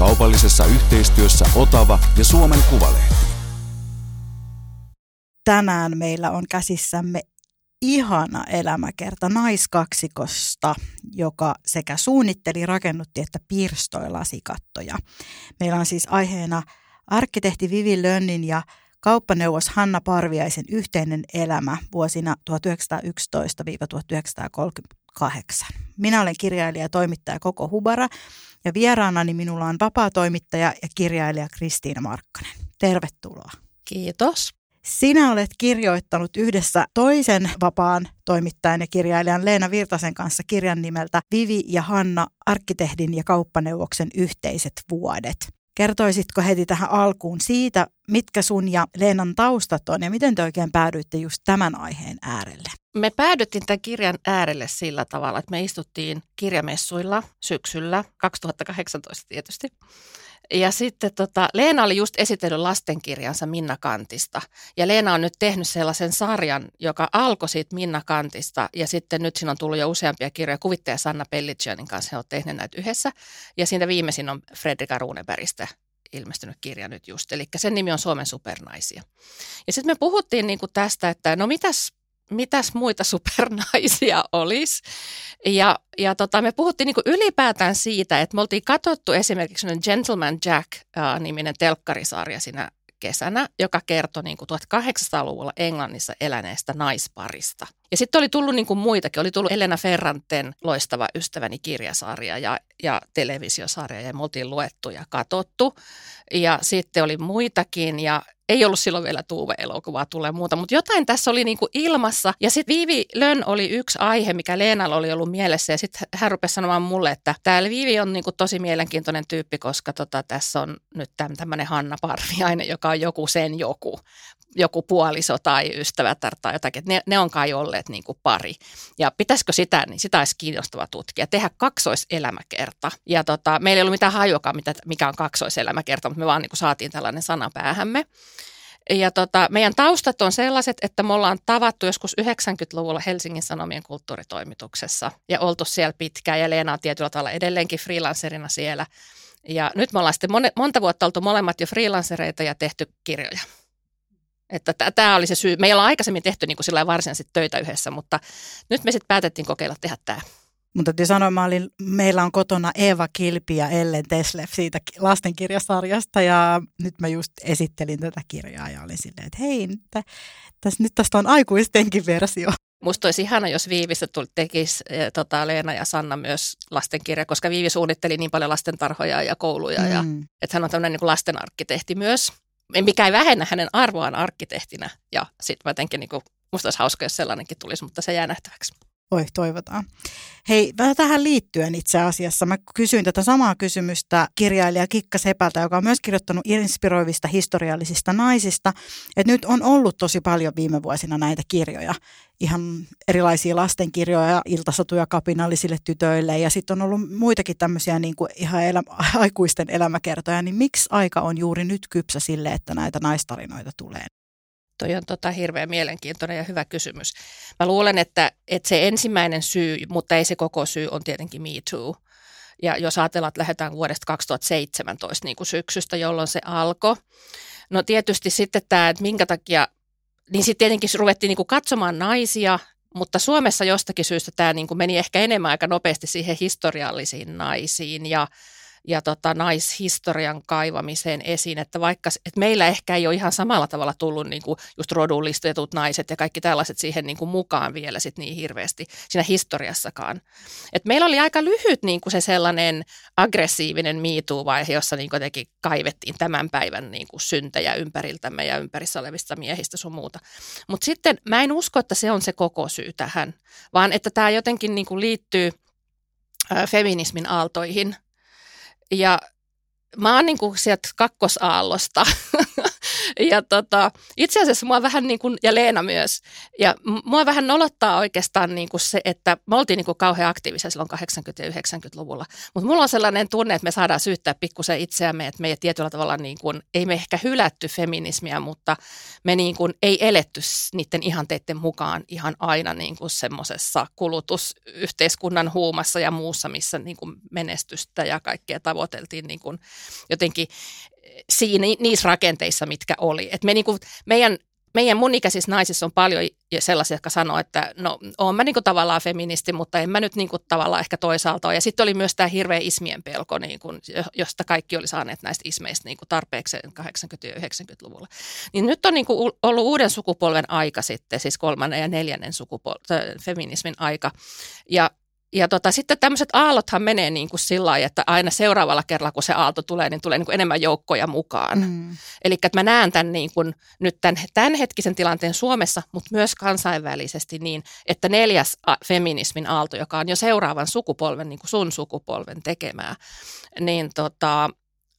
Kaupallisessa yhteistyössä Otava ja Suomen Kuvalehti. Tänään meillä on käsissämme ihana elämäkerta naiskaksikosta, joka sekä suunnitteli, rakennutti että pirstoi lasikattoja. Meillä on siis aiheena arkkitehti Vivi Lönnin ja kauppaneuvos Hanna Parviaisen yhteinen elämä vuosina 1911-1938. Minä olen kirjailija ja toimittaja Koko Hubara ja vieraanani minulla on vapaa-toimittaja ja kirjailija Kristiina Markkanen. Tervetuloa. Kiitos. Sinä olet kirjoittanut yhdessä toisen vapaan toimittajan ja kirjailijan Leena Virtasen kanssa kirjan nimeltä Vivi ja Hanna, arkkitehdin ja kauppaneuvoksen yhteiset vuodet. Kertoisitko heti tähän alkuun siitä, mitkä sun ja Leenan taustat on ja miten te oikein päädyitte just tämän aiheen äärelle? Me päädyttiin tämän kirjan äärelle sillä tavalla, että me istuttiin kirjamessuilla syksyllä 2018 tietysti. Ja sitten tota, Leena oli just esitellyt lastenkirjansa Minna Kantista. Ja Leena on nyt tehnyt sellaisen sarjan, joka alkoi siitä Minna Kantista. Ja sitten nyt siinä on tullut jo useampia kirjoja. Kuvittaja Sanna Pellicianin kanssa he ovat tehneet näitä yhdessä. Ja siinä viimeisin on Fredrika Runebergistä ilmestynyt kirja nyt just. Eli sen nimi on Suomen supernaisia. Ja sitten me puhuttiin niinku tästä, että no mitäs mitäs muita supernaisia olisi. Ja, ja tota, me puhuttiin niin ylipäätään siitä, että me oltiin katsottu esimerkiksi Gentleman Jack-niminen telkkarisarja siinä kesänä, joka kertoi niin kuin 1800-luvulla Englannissa eläneestä naisparista. Ja sitten oli tullut niin muitakin. Oli tullut Elena Ferranten loistava ystäväni kirjasarja ja, ja televisiosarja ja me oltiin luettu ja katottu. Ja sitten oli muitakin ja ei ollut silloin vielä Tuuve-elokuvaa tulee muuta, mutta jotain tässä oli niinku ilmassa. Ja sitten Viivi Lön oli yksi aihe, mikä Leenalla oli ollut mielessä. Ja sitten hän rupesi sanomaan mulle, että tämä Viivi on niinku tosi mielenkiintoinen tyyppi, koska tota, tässä on nyt tämmöinen Hanna Parviainen, joka on joku sen joku joku puoliso tai ystävä tai jotakin, ne, ne on kai olleet niin kuin pari. Ja pitäisikö sitä, niin sitä olisi kiinnostava tutkia, tehdä kaksoiselämäkerta. Ja tota, meillä ei ollut mitään hajuakaan, mitä, mikä on kaksoiselämäkerta, mutta me vaan niin kuin saatiin tällainen sana päähämme. Ja tota, meidän taustat on sellaiset, että me ollaan tavattu joskus 90-luvulla Helsingin Sanomien kulttuuritoimituksessa ja oltu siellä pitkään ja Leena on tietyllä tavalla edelleenkin freelancerina siellä. Ja nyt me ollaan sitten monta vuotta oltu molemmat jo freelancereita ja tehty kirjoja. Että tämä oli se syy. Me ei olla aikaisemmin tehty niin kuin varsinaisesti töitä yhdessä, mutta nyt me sitten päätettiin kokeilla tehdä tämä. Mutta täytyy sanoa, mä olin, meillä on kotona Eva Kilpi ja Ellen Teslef siitä lastenkirjasarjasta ja nyt mä just esittelin tätä kirjaa ja olin silleen, että hei, tässä, nyt tästä on aikuistenkin versio. Musta olisi ihana, jos Viivistä tekisi e, tota, Leena ja Sanna myös lastenkirja, koska Viivi suunnitteli niin paljon lastentarhoja ja kouluja, mm. ja, että hän on tämmöinen niin lastenarkkitehti myös mikä ei vähennä hänen arvoaan arkkitehtinä. Ja sitten jotenkin, niin kuin, musta olisi hauska, jos sellainenkin tulisi, mutta se jää nähtäväksi. Oi, toivotaan. Hei, vähän tähän liittyen itse asiassa. Mä kysyin tätä samaa kysymystä kirjailija Kikka Sepältä, joka on myös kirjoittanut inspiroivista historiallisista naisista. Että nyt on ollut tosi paljon viime vuosina näitä kirjoja. Ihan erilaisia lastenkirjoja, iltasatuja kapinallisille tytöille ja sitten on ollut muitakin tämmöisiä niin kuin ihan elä, aikuisten elämäkertoja. Niin miksi aika on juuri nyt kypsä sille, että näitä naistarinoita tulee? Toi on tota hirveän mielenkiintoinen ja hyvä kysymys. Mä luulen, että, että se ensimmäinen syy, mutta ei se koko syy, on tietenkin Me Too. Ja jos ajatellaan, että lähdetään vuodesta 2017 niin kuin syksystä, jolloin se alkoi. No tietysti sitten tämä, että minkä takia, niin sitten tietenkin ruvettiin niin kuin katsomaan naisia, mutta Suomessa jostakin syystä tämä niin kuin meni ehkä enemmän aika nopeasti siihen historiallisiin naisiin ja ja tota, naishistorian kaivamiseen esiin, että vaikka että meillä ehkä ei ole ihan samalla tavalla tullut niin kuin just rodullistetut naiset ja kaikki tällaiset siihen niin kuin mukaan vielä sit niin hirveästi siinä historiassakaan. Et meillä oli aika lyhyt niin kuin se sellainen aggressiivinen miituu-vaihe, jossa niin kuin kaivettiin tämän päivän niin kuin syntejä ympäriltämme ja ympärissä olevista miehistä sun muuta. Mutta sitten mä en usko, että se on se koko syy tähän, vaan että tämä jotenkin niin kuin liittyy feminismin aaltoihin – ja mä oon niin kuin sieltä kakkosaallosta Ja tota, itse asiassa mua vähän niin kuin, ja Leena myös, ja mua vähän nolottaa oikeastaan niin kuin se, että me oltiin niin kuin kauhean aktiivisia silloin 80- ja 90-luvulla. Mutta mulla on sellainen tunne, että me saadaan syyttää pikkusen itseämme, että me ei tietyllä tavalla niin kuin, ei me ehkä hylätty feminismiä, mutta me niin kuin ei eletty niiden ihanteiden mukaan ihan aina niin kuin semmoisessa kulutusyhteiskunnan huumassa ja muussa, missä niin kuin menestystä ja kaikkea tavoiteltiin niin kuin jotenkin siinä, niissä rakenteissa, mitkä oli. Et me niinku, meidän, meidän mun ikäisissä naisissa on paljon sellaisia, jotka sanoo, että no oon mä niinku tavallaan feministi, mutta en mä nyt niinku tavallaan ehkä toisaalta ole. Ja sitten oli myös tämä hirveä ismien pelko, niinku, josta kaikki oli saaneet näistä ismeistä niinku tarpeeksi 80- ja 90-luvulla. Niin nyt on niinku ollut uuden sukupolven aika sitten, siis kolmannen ja neljännen sukupolven feminismin aika. Ja ja tota, sitten tämmöiset aallothan menee niin kuin sillä lailla, että aina seuraavalla kerralla, kun se aalto tulee, niin tulee niin kuin enemmän joukkoja mukaan. Mm. Eli että mä näen tämän niin kuin, nyt tämän, tämän hetkisen tilanteen Suomessa, mutta myös kansainvälisesti niin, että neljäs feminismin aalto, joka on jo seuraavan sukupolven, niin kuin sun sukupolven tekemää, niin tota,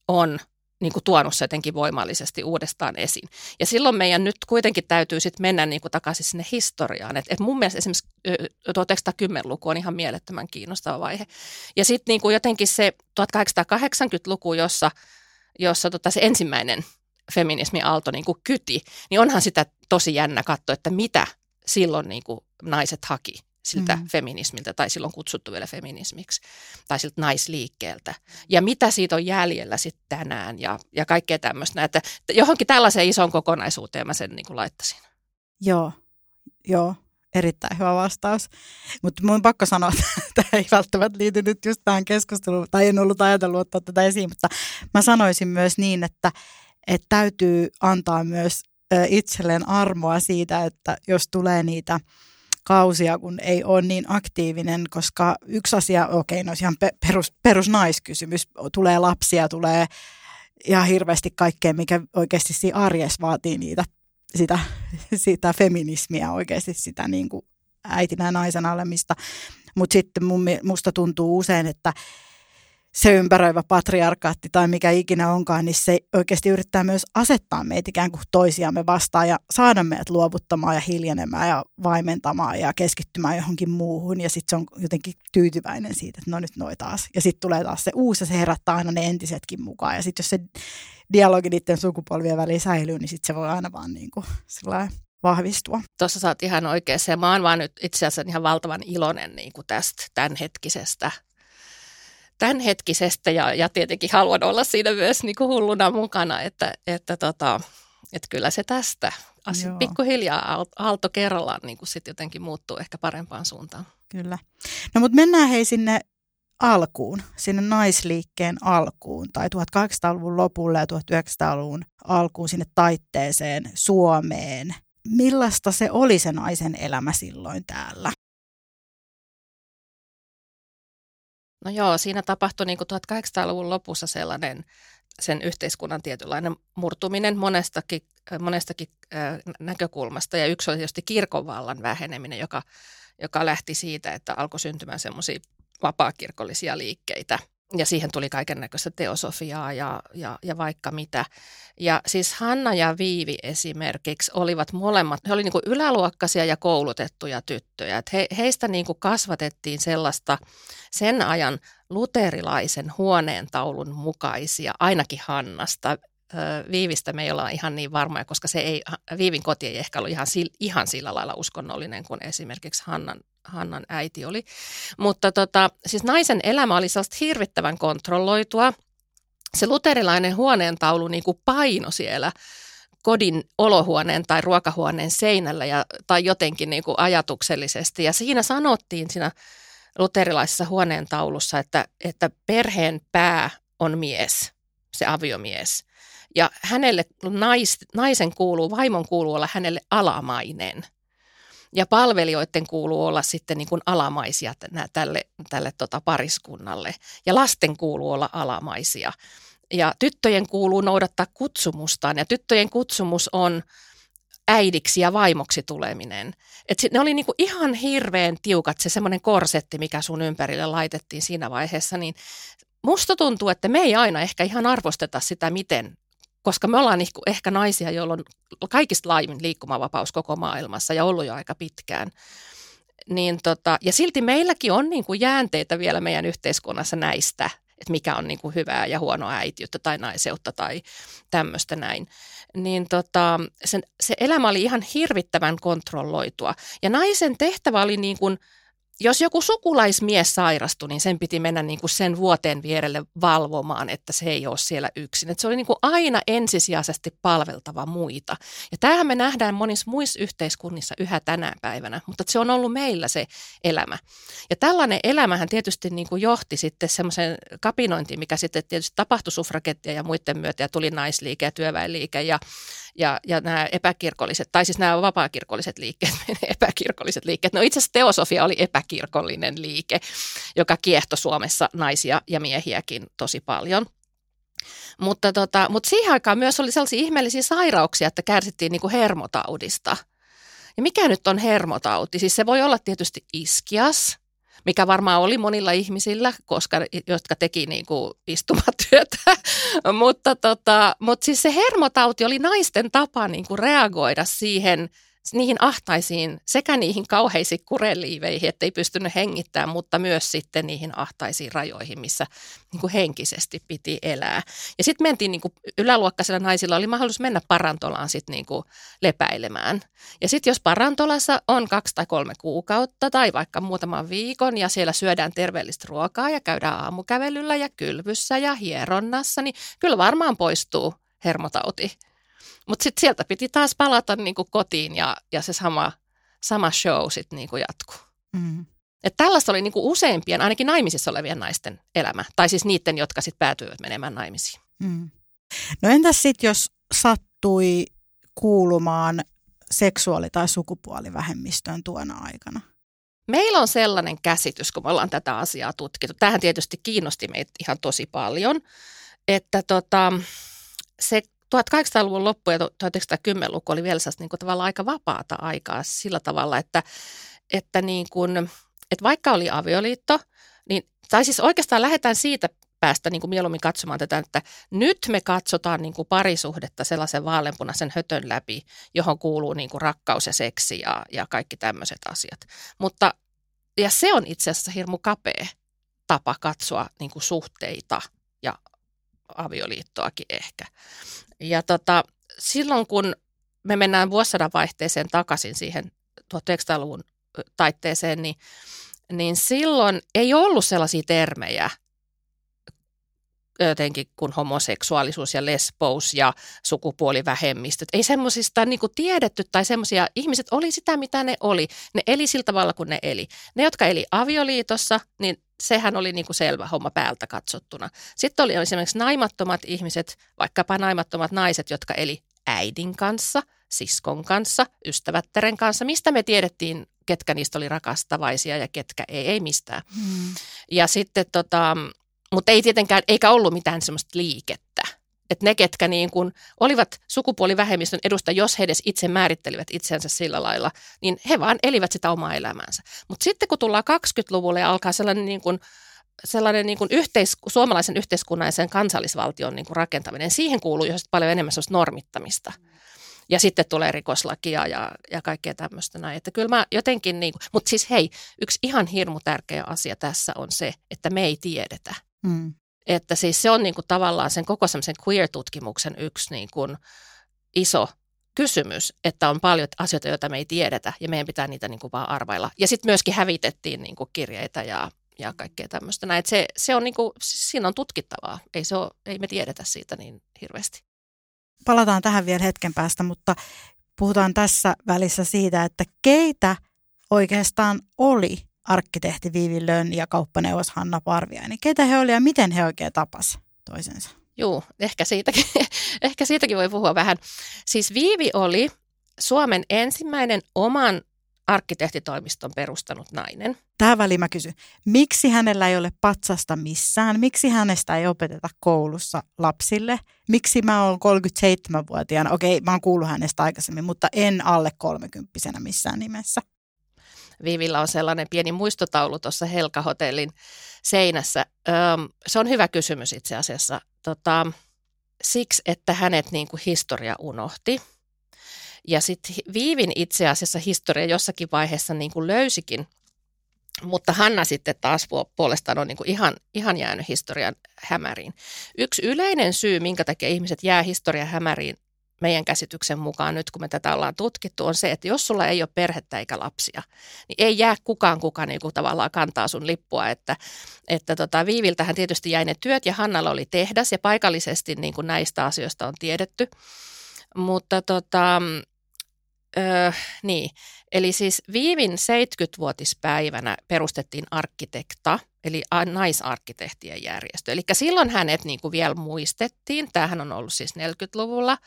on niin kuin tuonut se jotenkin voimallisesti uudestaan esiin. Ja silloin meidän nyt kuitenkin täytyy sitten mennä niin kuin takaisin sinne historiaan. Et, et mun mielestä esimerkiksi 1910-luku on ihan mielettömän kiinnostava vaihe. Ja sitten niin kuin jotenkin se 1880-luku, jossa, jossa tota se ensimmäinen feminismi aalto niin kuin kyti, niin onhan sitä tosi jännä katsoa, että mitä silloin niin kuin naiset haki siltä mm. feminismiltä tai silloin kutsuttu vielä feminismiksi tai siltä naisliikkeeltä. Ja mitä siitä on jäljellä sitten tänään ja, ja kaikkea tämmöistä. Että johonkin tällaiseen isoon kokonaisuuteen mä sen niin kuin laittaisin. Joo, joo. Erittäin hyvä vastaus. Mutta mun pakko sanoa, että tämä ei välttämättä liity nyt just tähän keskusteluun, tai en ollut ajatellut ottaa tätä esiin, mutta mä sanoisin myös niin, että, että täytyy antaa myös itselleen armoa siitä, että jos tulee niitä – kausia, kun ei ole niin aktiivinen, koska yksi asia, okei, okay, no ihan perus, perusnaiskysymys, tulee lapsia, tulee ihan hirveästi kaikkea, mikä oikeasti siinä arjessa vaatii niitä, sitä, sitä feminismiä oikeasti, sitä niin kuin äitinä ja naisena olemista. Mutta sitten mun, musta tuntuu usein, että se ympäröivä patriarkaatti tai mikä ikinä onkaan, niin se oikeasti yrittää myös asettaa meitä ikään kuin toisiamme vastaan ja saada meidät luovuttamaan ja hiljenemään ja vaimentamaan ja keskittymään johonkin muuhun. Ja sitten se on jotenkin tyytyväinen siitä, että no nyt noi taas. Ja sitten tulee taas se uusi ja se herättää aina ne entisetkin mukaan. Ja sitten jos se dialogi niiden sukupolvien väliin säilyy, niin sitten se voi aina vaan niin kuin vahvistua. Tuossa sä oot ihan oikeassa ja mä oon vaan nyt itse asiassa ihan valtavan iloinen niin kuin tästä tämänhetkisestä tämänhetkisestä ja, ja tietenkin haluan olla siinä myös niin kuin hulluna mukana, että, että, tota, että kyllä se tästä asia, pikkuhiljaa aalto kerrallaan niin kuin sit jotenkin muuttuu ehkä parempaan suuntaan. Kyllä. No mutta mennään hei sinne alkuun, sinne naisliikkeen alkuun tai 1800-luvun lopulle ja 1900-luvun alkuun sinne taitteeseen Suomeen. Millaista se oli se naisen elämä silloin täällä? No joo, siinä tapahtui niin kuin 1800-luvun lopussa sellainen sen yhteiskunnan tietynlainen murtuminen monestakin, monestakin näkökulmasta. Ja yksi oli tietysti kirkonvallan väheneminen, joka, joka lähti siitä, että alkoi syntymään semmoisia vapaakirkollisia liikkeitä – ja siihen tuli kaiken näköistä teosofiaa ja, ja, ja vaikka mitä. Ja siis Hanna ja Viivi esimerkiksi olivat molemmat, he olivat niin yläluokkaisia ja koulutettuja tyttöjä. Et he, heistä niin kuin kasvatettiin sellaista sen ajan luterilaisen huoneentaulun mukaisia, ainakin Hannasta. Viivistä me ei olla ihan niin varmoja, koska se ei, Viivin koti ei ehkä ollut ihan, ihan sillä lailla uskonnollinen kuin esimerkiksi Hannan Hannan äiti oli. Mutta tota, siis naisen elämä oli sellaista hirvittävän kontrolloitua. Se luterilainen huoneentaulu niin kuin paino siellä kodin olohuoneen tai ruokahuoneen seinällä ja, tai jotenkin niin kuin ajatuksellisesti. Ja siinä sanottiin siinä luterilaisessa huoneentaulussa, että, että perheen pää on mies, se aviomies. Ja hänelle nais, naisen kuuluu, vaimon kuuluu olla hänelle alamainen – ja palvelijoiden kuuluu olla sitten niin kuin alamaisia tälle, tälle tota pariskunnalle. Ja lasten kuuluu olla alamaisia. Ja tyttöjen kuuluu noudattaa kutsumustaan. Ja tyttöjen kutsumus on äidiksi ja vaimoksi tuleminen. Et ne oli niinku ihan hirveän tiukat, se semmoinen korsetti, mikä sun ympärille laitettiin siinä vaiheessa, niin musta tuntuu, että me ei aina ehkä ihan arvosteta sitä, miten koska me ollaan ehkä naisia, joilla on kaikista laimin liikkumavapaus koko maailmassa ja ollut jo aika pitkään. Niin tota, ja silti meilläkin on niin kuin jäänteitä vielä meidän yhteiskunnassa näistä, että mikä on niin kuin hyvää ja huonoa äitiyttä tai naiseutta tai tämmöistä näin. Niin tota, sen, se elämä oli ihan hirvittävän kontrolloitua. Ja naisen tehtävä oli niin kuin – jos joku sukulaismies sairastui, niin sen piti mennä niin kuin sen vuoteen vierelle valvomaan, että se ei ole siellä yksin. Että se oli niin kuin aina ensisijaisesti palveltava muita. Ja tämähän me nähdään monissa muissa yhteiskunnissa yhä tänä päivänä, mutta se on ollut meillä se elämä. Ja tällainen elämähän tietysti niin kuin johti sitten semmoisen kapinointiin, mikä sitten tietysti tapahtui suffragettia ja muiden myötä ja tuli naisliike ja työväenliike ja ja, ja nämä epäkirkolliset, tai siis nämä vapaakirkolliset liikkeet, epäkirkolliset liikkeet. No itse asiassa teosofia oli epäkirkollinen liike, joka kiehto Suomessa naisia ja miehiäkin tosi paljon. Mutta, tota, mutta siihen aikaan myös oli sellaisia ihmeellisiä sairauksia, että kärsittiin niin kuin hermotaudista. Ja mikä nyt on hermotauti? Siis se voi olla tietysti iskias, mikä varmaan oli monilla ihmisillä, koska, jotka teki niin kuin istumatyötä. mutta, tota, mutta siis se hermotauti oli naisten tapa niin kuin reagoida siihen – niihin ahtaisiin, sekä niihin kauheisiin kureliiveihin, että ei pystynyt hengittämään, mutta myös sitten niihin ahtaisiin rajoihin, missä niin kuin henkisesti piti elää. Ja sitten mentiin niin kuin yläluokkaisilla naisilla oli mahdollisuus mennä parantolaan sitten niin kuin lepäilemään. Ja sitten jos parantolassa on kaksi tai kolme kuukautta tai vaikka muutaman viikon ja siellä syödään terveellistä ruokaa ja käydään aamukävelyllä ja kylvyssä ja hieronnassa, niin kyllä varmaan poistuu hermotauti mutta sitten sieltä piti taas palata niinku kotiin ja, ja se sama, sama show sitten niinku jatkuu. Mm. Et tällaista oli niinku useimpien, ainakin naimisissa olevien naisten elämä. Tai siis niiden, jotka sitten päätyivät menemään naimisiin. Mm. No entäs sitten, jos sattui kuulumaan seksuaali- tai sukupuolivähemmistöön tuona aikana? Meillä on sellainen käsitys, kun me ollaan tätä asiaa tutkittu. Tähän tietysti kiinnosti meitä ihan tosi paljon, että tota, se 1800-luvun loppu ja 1910-luku oli vielä niin kuin tavallaan aika vapaata aikaa sillä tavalla, että, että, niin kuin, että vaikka oli avioliitto, niin, tai siis oikeastaan lähdetään siitä päästä niin kuin mieluummin katsomaan tätä, että nyt me katsotaan niin kuin parisuhdetta sellaisen vaaleanpunaisen hötön läpi, johon kuuluu niin kuin rakkaus ja seksi ja, ja kaikki tämmöiset asiat. Mutta, ja se on itse asiassa hirmu kapea tapa katsoa niin kuin suhteita avioliittoakin ehkä. Ja tota, silloin kun me mennään vuosisadan vaihteeseen takaisin siihen 1900-luvun taitteeseen, niin, niin silloin ei ollut sellaisia termejä jotenkin kuin homoseksuaalisuus ja lesbous ja sukupuolivähemmistöt. Ei semmoisista niin tiedetty tai semmoisia, ihmiset oli sitä mitä ne oli. Ne eli sillä tavalla kuin ne eli. Ne, jotka eli avioliitossa, niin sehän oli niin kuin selvä homma päältä katsottuna. Sitten oli esimerkiksi naimattomat ihmiset, vaikkapa naimattomat naiset, jotka eli äidin kanssa, siskon kanssa, ystävättären kanssa. Mistä me tiedettiin, ketkä niistä oli rakastavaisia ja ketkä ei, ei mistään. Hmm. Ja sitten tota, mutta ei tietenkään, eikä ollut mitään semmoista liikettä. Että ne, ketkä niin kuin olivat sukupuolivähemmistön edusta, jos he edes itse määrittelivät itsensä sillä lailla, niin he vaan elivät sitä omaa elämäänsä. Mutta sitten kun tullaan 20-luvulle ja alkaa sellainen niin kuin sellainen niin kuin yhteis, suomalaisen yhteiskunnan ja sen kansallisvaltion niin kuin rakentaminen, siihen kuuluu jo paljon enemmän sellaista normittamista. Ja sitten tulee rikoslakia ja, ja kaikkea tämmöistä näin. Että kyllä mä jotenkin, niin kuin, mutta siis hei, yksi ihan hirmu tärkeä asia tässä on se, että me ei tiedetä. Mm. Että siis se on niin kuin tavallaan sen koko semmoisen queer-tutkimuksen yksi niin kuin iso kysymys, että on paljon asioita, joita me ei tiedetä ja meidän pitää niitä niin kuin vaan arvailla. Ja sitten myöskin hävitettiin niin kuin kirjeitä ja, ja kaikkea tämmöistä. Näin, se, se on niin kuin, siinä on tutkittavaa. Ei, se ole, ei me tiedetä siitä niin hirveästi. Palataan tähän vielä hetken päästä, mutta puhutaan tässä välissä siitä, että keitä oikeastaan oli arkkitehti Viivi Lönn ja kauppaneuvos Hanna Parviainen. Keitä he olivat ja miten he oikein tapas toisensa? Joo, ehkä siitäkin, ehkä siitäkin voi puhua vähän. Siis Viivi oli Suomen ensimmäinen oman arkkitehtitoimiston perustanut nainen. Tähän väliin mä kysyn, miksi hänellä ei ole patsasta missään? Miksi hänestä ei opeteta koulussa lapsille? Miksi mä oon 37-vuotiaana? Okei, mä oon kuullut hänestä aikaisemmin, mutta en alle 30 missään nimessä. Viivillä on sellainen pieni muistotaulu tuossa Helka-hotellin seinässä. Öm, se on hyvä kysymys itse asiassa. Tota, siksi, että hänet niin kuin historia unohti. Ja sitten Viivin itse asiassa historia jossakin vaiheessa niin kuin löysikin, mutta Hanna sitten taas puolestaan on niin kuin ihan, ihan jäänyt historian hämäriin. Yksi yleinen syy, minkä takia ihmiset jää historian hämäriin meidän käsityksen mukaan nyt, kun me tätä ollaan tutkittu, on se, että jos sulla ei ole perhettä eikä lapsia, niin ei jää kukaan kuka niin kuin tavallaan kantaa sun lippua. Että, että tota, Viiviltähän tietysti jäi ne työt ja Hannalla oli tehdas ja paikallisesti niin kuin näistä asioista on tiedetty. Mutta tota, öö, niin, eli siis Viivin 70-vuotispäivänä perustettiin arkkitehta – eli naisarkkitehtien järjestö. Eli silloin hänet niin kuin vielä muistettiin. Tämähän on ollut siis 40-luvulla,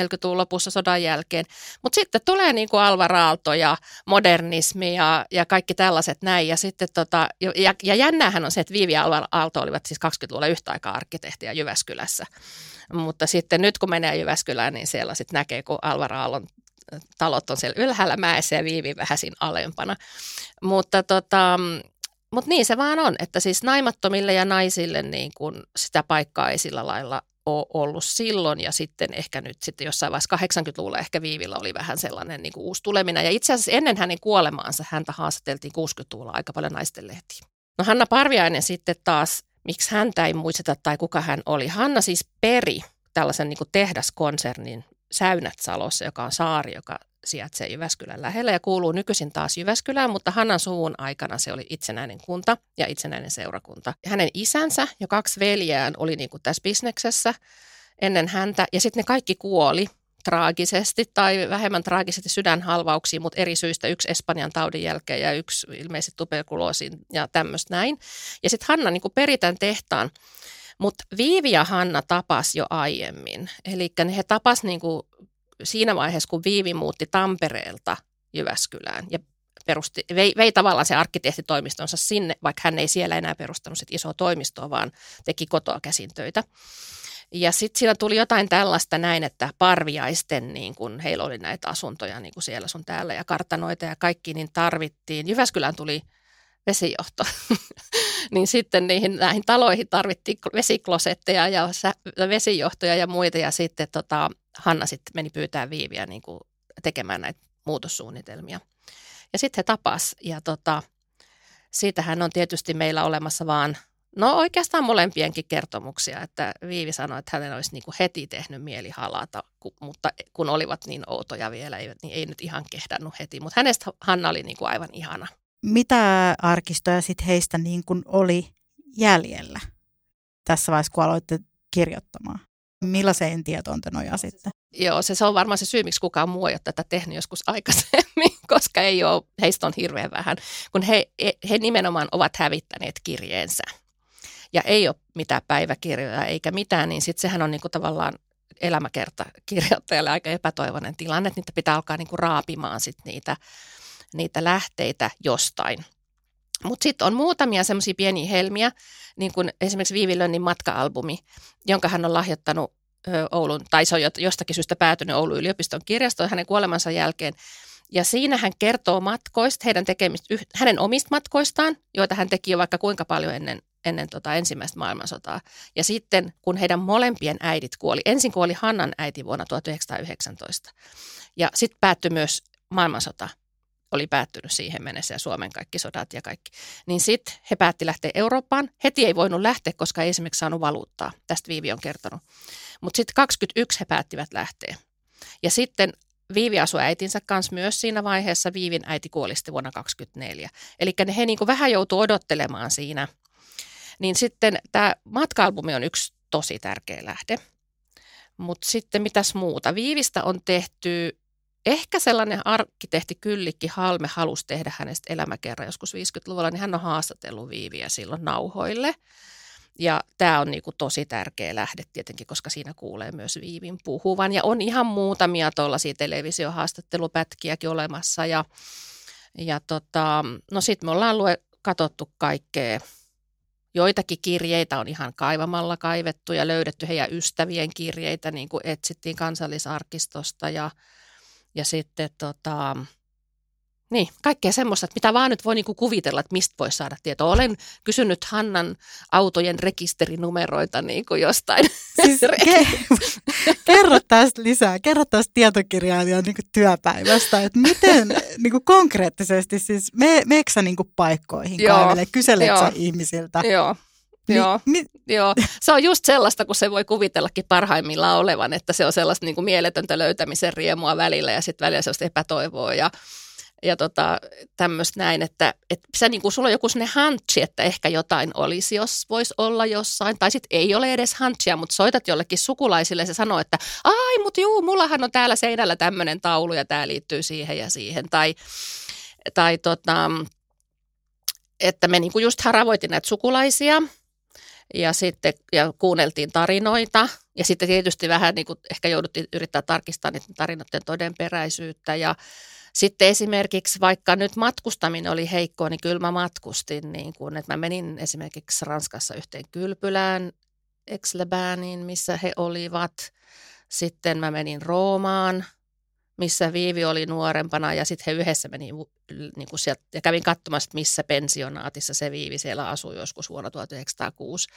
40-luvun lopussa sodan jälkeen. Mutta sitten tulee niin kuin Alvar Aalto ja modernismi ja, ja kaikki tällaiset näin. Ja, sitten tota, ja, ja jännähän on se, että Viivi ja Alvar Aalto olivat siis 20-luvulla yhtä aikaa arkkitehtiä Jyväskylässä. Mutta sitten nyt kun menee Jyväskylään, niin siellä sitten näkee, kun Alvar Aallon talot on siellä ylhäällä mäessä ja Viivi vähän siinä alempana. Mutta tota, mutta niin se vaan on, että siis naimattomille ja naisille niin kun sitä paikkaa ei sillä lailla ole ollut silloin ja sitten ehkä nyt sitten jossain vaiheessa 80-luvulla ehkä Viivillä oli vähän sellainen niin uusi tuleminen. Ja itse asiassa ennen hänen kuolemaansa häntä haastateltiin 60-luvulla aika paljon naistenlehtiä. No Hanna Parviainen sitten taas, miksi häntä ei muisteta tai kuka hän oli. Hanna siis peri tällaisen niin tehdaskonsernin Säynät Salossa, joka on saari, joka sijaitsee Jyväskylän lähellä ja kuuluu nykyisin taas Jyväskylään, mutta Hannan suvun aikana se oli itsenäinen kunta ja itsenäinen seurakunta. Hänen isänsä ja kaksi veljeään oli niin kuin tässä bisneksessä ennen häntä ja sitten ne kaikki kuoli traagisesti tai vähemmän traagisesti sydänhalvauksiin, mutta eri syistä. Yksi Espanjan taudin jälkeen ja yksi ilmeisesti tuberkuloosiin ja tämmöistä näin. Ja sitten Hanna niin peritän tehtaan, mutta Viivi ja Hanna tapas jo aiemmin. Eli he tapas niin kuin siinä vaiheessa, kun Viivi muutti Tampereelta Jyväskylään ja perusti, vei, vei tavallaan se arkkitehtitoimistonsa sinne, vaikka hän ei siellä enää perustanut sit isoa toimistoa, vaan teki kotoa käsin töitä. Ja sitten siinä tuli jotain tällaista näin, että parviaisten, niin kun heillä oli näitä asuntoja niin kuin siellä sun täällä ja kartanoita ja kaikki, niin tarvittiin. Jyväskylään tuli vesijohto. niin sitten niihin, näihin taloihin tarvittiin vesiklosetteja ja vesijohtoja ja muita. Ja sitten tota, Hanna sitten meni pyytää Viiviä niin kuin tekemään näitä muutossuunnitelmia. Ja sitten he tapas ja tota, siitähän on tietysti meillä olemassa vaan, no oikeastaan molempienkin kertomuksia, että Viivi sanoi, että hänen olisi niin kuin heti tehnyt mieli halata, mutta kun olivat niin outoja vielä, niin ei nyt ihan kehdannut heti. Mutta hänestä Hanna oli niin kuin aivan ihana. Mitä arkistoja sitten heistä niin kuin oli jäljellä tässä vaiheessa, kun aloitte kirjoittamaan? Millaiseen tietoon te nojaa sitten? Joo, se, se on varmaan se syy, miksi kukaan muu ei ole tätä tehnyt joskus aikaisemmin, koska ei ole, heistä on hirveän vähän, kun he, he nimenomaan ovat hävittäneet kirjeensä. Ja ei ole mitään päiväkirjoja eikä mitään, niin sitten sehän on niinku tavallaan elämäkerta kirjoittajalle aika epätoivoinen tilanne, että niitä pitää alkaa niinku raapimaan sit niitä, niitä lähteitä jostain. Mutta sitten on muutamia semmoisia pieniä helmiä, niin kuin esimerkiksi Viivi Lönnin matka-albumi, jonka hän on lahjoittanut Oulun, tai se on jostakin syystä päätynyt Oulun yliopiston kirjastoon hänen kuolemansa jälkeen. Ja siinä hän kertoo matkoista, heidän tekemistä, hänen omista matkoistaan, joita hän teki jo vaikka kuinka paljon ennen, ennen tota ensimmäistä maailmansotaa. Ja sitten kun heidän molempien äidit kuoli, ensin kuoli Hannan äiti vuonna 1919 ja sitten päättyi myös maailmansota oli päättynyt siihen mennessä ja Suomen kaikki sodat ja kaikki. Niin sitten he päätti lähteä Eurooppaan. Heti ei voinut lähteä, koska ei esimerkiksi saanut valuuttaa. Tästä Viivi on kertonut. Mutta sitten 21 he päättivät lähteä. Ja sitten Viivi asui äitinsä kanssa myös siinä vaiheessa. Viivin äiti kuoli sitten vuonna 2024. Eli he niin vähän joutuivat odottelemaan siinä. Niin sitten tämä matka-albumi on yksi tosi tärkeä lähde. Mutta sitten mitäs muuta? Viivistä on tehty Ehkä sellainen arkkitehti Kyllikki Halme halusi tehdä hänestä elämäkerran joskus 50-luvulla, niin hän on haastatellut Viiviä silloin nauhoille. Ja tämä on niinku tosi tärkeä lähde tietenkin, koska siinä kuulee myös Viivin puhuvan. Ja on ihan muutamia tuollaisia televisiohaastattelupätkiäkin olemassa. Ja, ja tota, no sitten me ollaan lue, katsottu kaikkea. Joitakin kirjeitä on ihan kaivamalla kaivettu ja löydetty heidän ystävien kirjeitä, niin kuin etsittiin kansallisarkistosta ja – ja sitten tota, Niin, kaikkea semmoista, että mitä vaan nyt voi niinku kuvitella, että mistä voi saada tietoa. Olen kysynyt Hannan autojen rekisterinumeroita niinku jostain. Siis ke- kerro tästä lisää, kerro tästä tietokirjailijan niinku työpäivästä, että miten niinku konkreettisesti siis, me, meekö sä niinku paikkoihin kaivelle, kyselet sä ihmisiltä? Joo, Joo, mi- joo, se on just sellaista, kun se voi kuvitellakin parhaimmillaan olevan, että se on sellaista niin kuin mieletöntä löytämisen riemua välillä ja sitten välillä sellaista epätoivoa ja, ja tota, tämmöistä näin, että, että se, niin kuin, sulla on joku sellainen hantsi, että ehkä jotain olisi, jos voisi olla jossain, tai sitten ei ole edes hantsia, mutta soitat jollekin sukulaisille ja se sanoo, että ai, mutta juu, mullahan on täällä seinällä tämmöinen taulu ja tämä liittyy siihen ja siihen, tai, tai tota, että me niin kuin just haravoitin näitä sukulaisia – ja sitten ja kuunneltiin tarinoita. Ja sitten tietysti vähän niin kuin ehkä jouduttiin yrittää tarkistaa niiden tarinoiden todenperäisyyttä. Ja sitten esimerkiksi vaikka nyt matkustaminen oli heikkoa, niin kyllä mä matkustin niin kuin, että mä menin esimerkiksi Ranskassa yhteen kylpylään, Exlebääniin, missä he olivat. Sitten mä menin Roomaan, missä Viivi oli nuorempana ja sitten he yhdessä meni niin kuin sieltä, ja kävin katsomassa, missä pensionaatissa se Viivi siellä asui joskus vuonna 1906.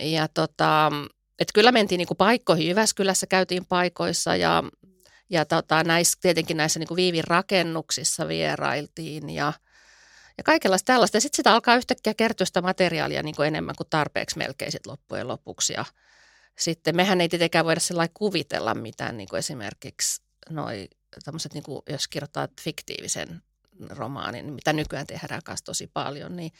Ja tota, että kyllä mentiin niin kuin paikkoihin, Jyväskylässä käytiin paikoissa ja, ja tota, näissä, tietenkin näissä niin kuin Viivin rakennuksissa vierailtiin ja, ja kaikenlaista tällaista. Ja sitten sitä alkaa yhtäkkiä kertyä sitä materiaalia niin kuin enemmän kuin tarpeeksi melkein sit loppujen lopuksi. Ja sitten mehän ei tietenkään voida kuvitella mitään niin kuin esimerkiksi noi tämmöiset, niin kuin, jos kirjoittaa fiktiivisen romaanin, niin mitä nykyään tehdään kanssa tosi paljon, niin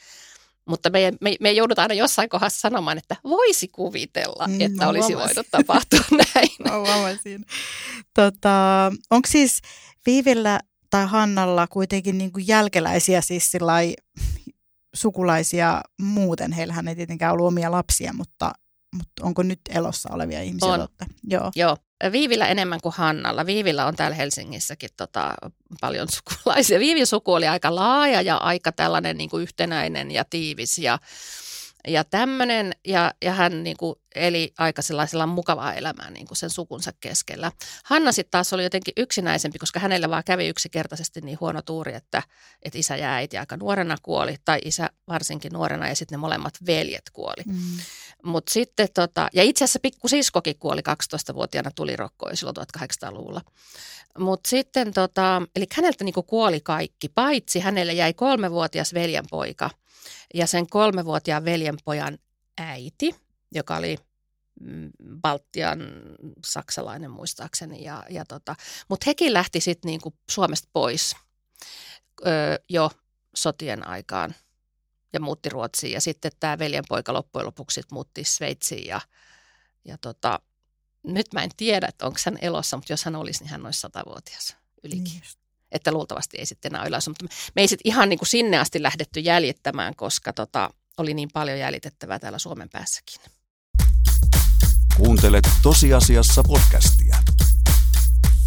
mutta me, me, me joudutaan aina jossain kohdassa sanomaan, että voisi kuvitella, mm, että no, olisi voinut tapahtua näin. No, tota, onko siis Viivillä tai Hannalla kuitenkin niin kuin jälkeläisiä, siis sukulaisia muuten? Heillähän ei tietenkään ollut omia lapsia, mutta, mutta onko nyt elossa olevia ihmisiä? On. Joo. Joo. Viivillä enemmän kuin Hannalla. Viivillä on täällä Helsingissäkin tota, paljon sukulaisia. Viivin suku oli aika laaja ja aika tällainen niin kuin yhtenäinen ja tiivis ja ja tämmöinen, ja, ja hän niin kuin eli aika sellaisella mukavaa elämää niin kuin sen sukunsa keskellä. Hanna sitten taas oli jotenkin yksinäisempi, koska hänellä vaan kävi yksinkertaisesti niin huono tuuri, että, että isä ja äiti aika nuorena kuoli, tai isä varsinkin nuorena, ja sitten ne molemmat veljet kuoli. Mm. Mut sitten tota, ja itse asiassa pikkusiskokin kuoli 12-vuotiaana tulirokkoon silloin 1800-luvulla. Mutta sitten, tota, eli häneltä niin kuoli kaikki, paitsi hänelle jäi kolmevuotias veljenpoika – ja sen kolmevuotiaan veljenpojan äiti, joka oli mm, Baltian saksalainen muistaakseni. Ja, ja tota, Mutta hekin lähti sitten niinku Suomesta pois öö, jo sotien aikaan ja muutti Ruotsiin. Ja sitten tämä veljenpoika loppujen lopuksi muutti Sveitsiin ja, ja tota, nyt mä en tiedä, että onko hän elossa, mutta jos hän olisi, niin hän olisi satavuotias ylikin. Niin että luultavasti ei sitten enää ole mutta me ei sitten ihan niin kuin sinne asti lähdetty jäljittämään, koska tota, oli niin paljon jäljitettävää täällä Suomen päässäkin. Kuuntelet tosiasiassa podcastia.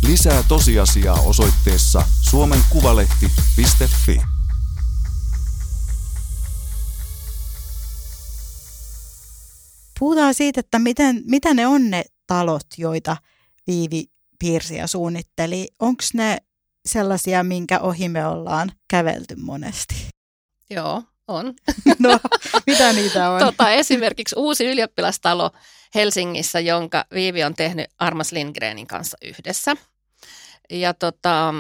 Lisää tosiasiaa osoitteessa suomenkuvalehti.fi. Puhutaan siitä, että miten, mitä ne on ne talot, joita Viivi piirsi ja suunnitteli. Onko ne sellaisia, minkä ohi me ollaan kävelty monesti? Joo, on. No, mitä niitä on? Tota, esimerkiksi uusi ylioppilastalo Helsingissä, jonka Viivi on tehnyt Armas Lindgrenin kanssa yhdessä. Ja tota,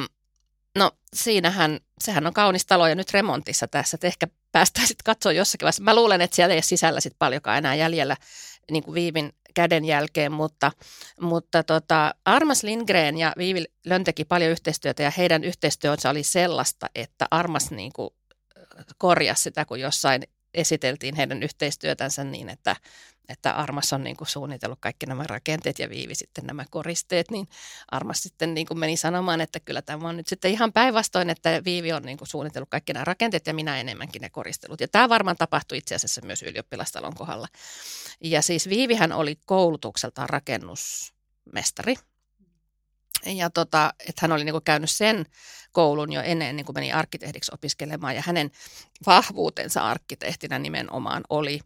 no siinähän, sehän on kaunis talo ja nyt remontissa tässä, että ehkä päästään sitten katsoa jossakin vaiheessa. Mä luulen, että siellä ei ole sisällä sitten paljonkaan enää jäljellä niin kuin Viivin käden jälkeen, mutta, mutta tota, Armas Lindgren ja Viivi Lön teki paljon yhteistyötä ja heidän yhteistyönsä oli sellaista, että Armas niin kuin korjasi sitä, kun jossain esiteltiin heidän yhteistyötänsä niin, että, että Armas on niin kuin suunnitellut kaikki nämä rakenteet ja Viivi sitten nämä koristeet, niin Armas sitten niin kuin meni sanomaan, että kyllä tämä on nyt sitten ihan päinvastoin, että Viivi on niin kuin suunnitellut kaikki nämä rakenteet ja minä enemmänkin ne koristelut. Ja tämä varmaan tapahtui itse asiassa myös ylioppilastalon kohdalla. Ja siis Viivihän oli koulutukseltaan rakennusmestari, ja tota, että hän oli niin kuin käynyt sen koulun jo ennen niin kuin meni arkkitehdiksi opiskelemaan ja hänen vahvuutensa arkkitehtinä nimenomaan oli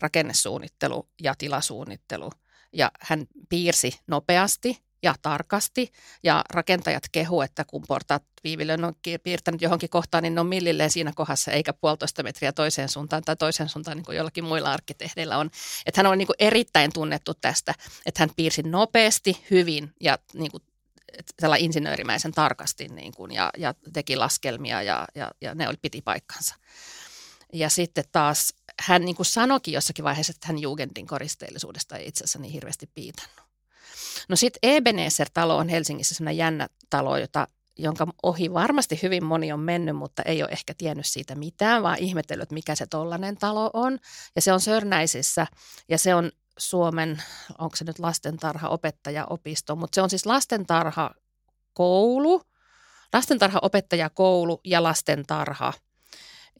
rakennesuunnittelu ja tilasuunnittelu. Ja hän piirsi nopeasti ja tarkasti. Ja rakentajat kehu, että kun portaat viivilön on piirtänyt johonkin kohtaan, niin ne on millilleen siinä kohdassa, eikä puolitoista metriä toiseen suuntaan tai toiseen suuntaan, niin kuin jollakin muilla arkkitehdeillä on. Että hän on niin kuin erittäin tunnettu tästä, että hän piirsi nopeasti, hyvin ja niin kuin tällä insinöörimäisen tarkasti niin kuin, ja, ja teki laskelmia ja, ja, ja ne oli, piti paikkansa. Ja sitten taas hän niin kuin sanoikin jossakin vaiheessa, että hän Jugendin koristeellisuudesta ei itse asiassa niin hirveästi piitannut. No sitten Ebenezer-talo on Helsingissä sellainen jännä talo, jota, jonka ohi varmasti hyvin moni on mennyt, mutta ei ole ehkä tiennyt siitä mitään, vaan ihmetellyt, mikä se tollainen talo on. Ja se on Sörnäisissä ja se on Suomen, onko se nyt lastentarha opettajaopisto, mutta se on siis lastentarha koulu, lastentarha opettajakoulu ja lastentarha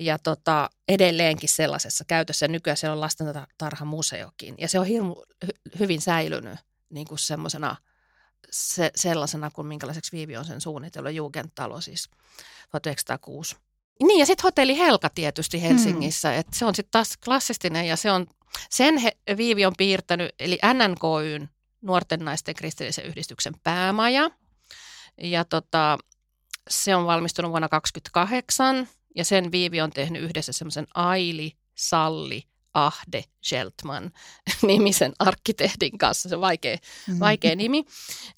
ja tota, edelleenkin sellaisessa käytössä. Nykyään se on lastentarha museokin ja se on hirmu, hy, hyvin säilynyt niin kuin semmoisena se, sellaisena kuin minkälaiseksi Viivi on sen suunnitellut, Jugendtalo siis 1906. Niin ja sitten hotelli Helka tietysti Helsingissä, hmm. että se on sitten taas klassistinen ja se on, sen he, Viivi on piirtänyt, eli NNKYn nuorten naisten kristillisen yhdistyksen päämaja. Ja tota, se on valmistunut vuonna 2028 ja sen Viivi on tehnyt yhdessä semmoisen Aili Salli Ahde Scheltman nimisen arkkitehdin kanssa, se on vaikea, mm. vaikea nimi,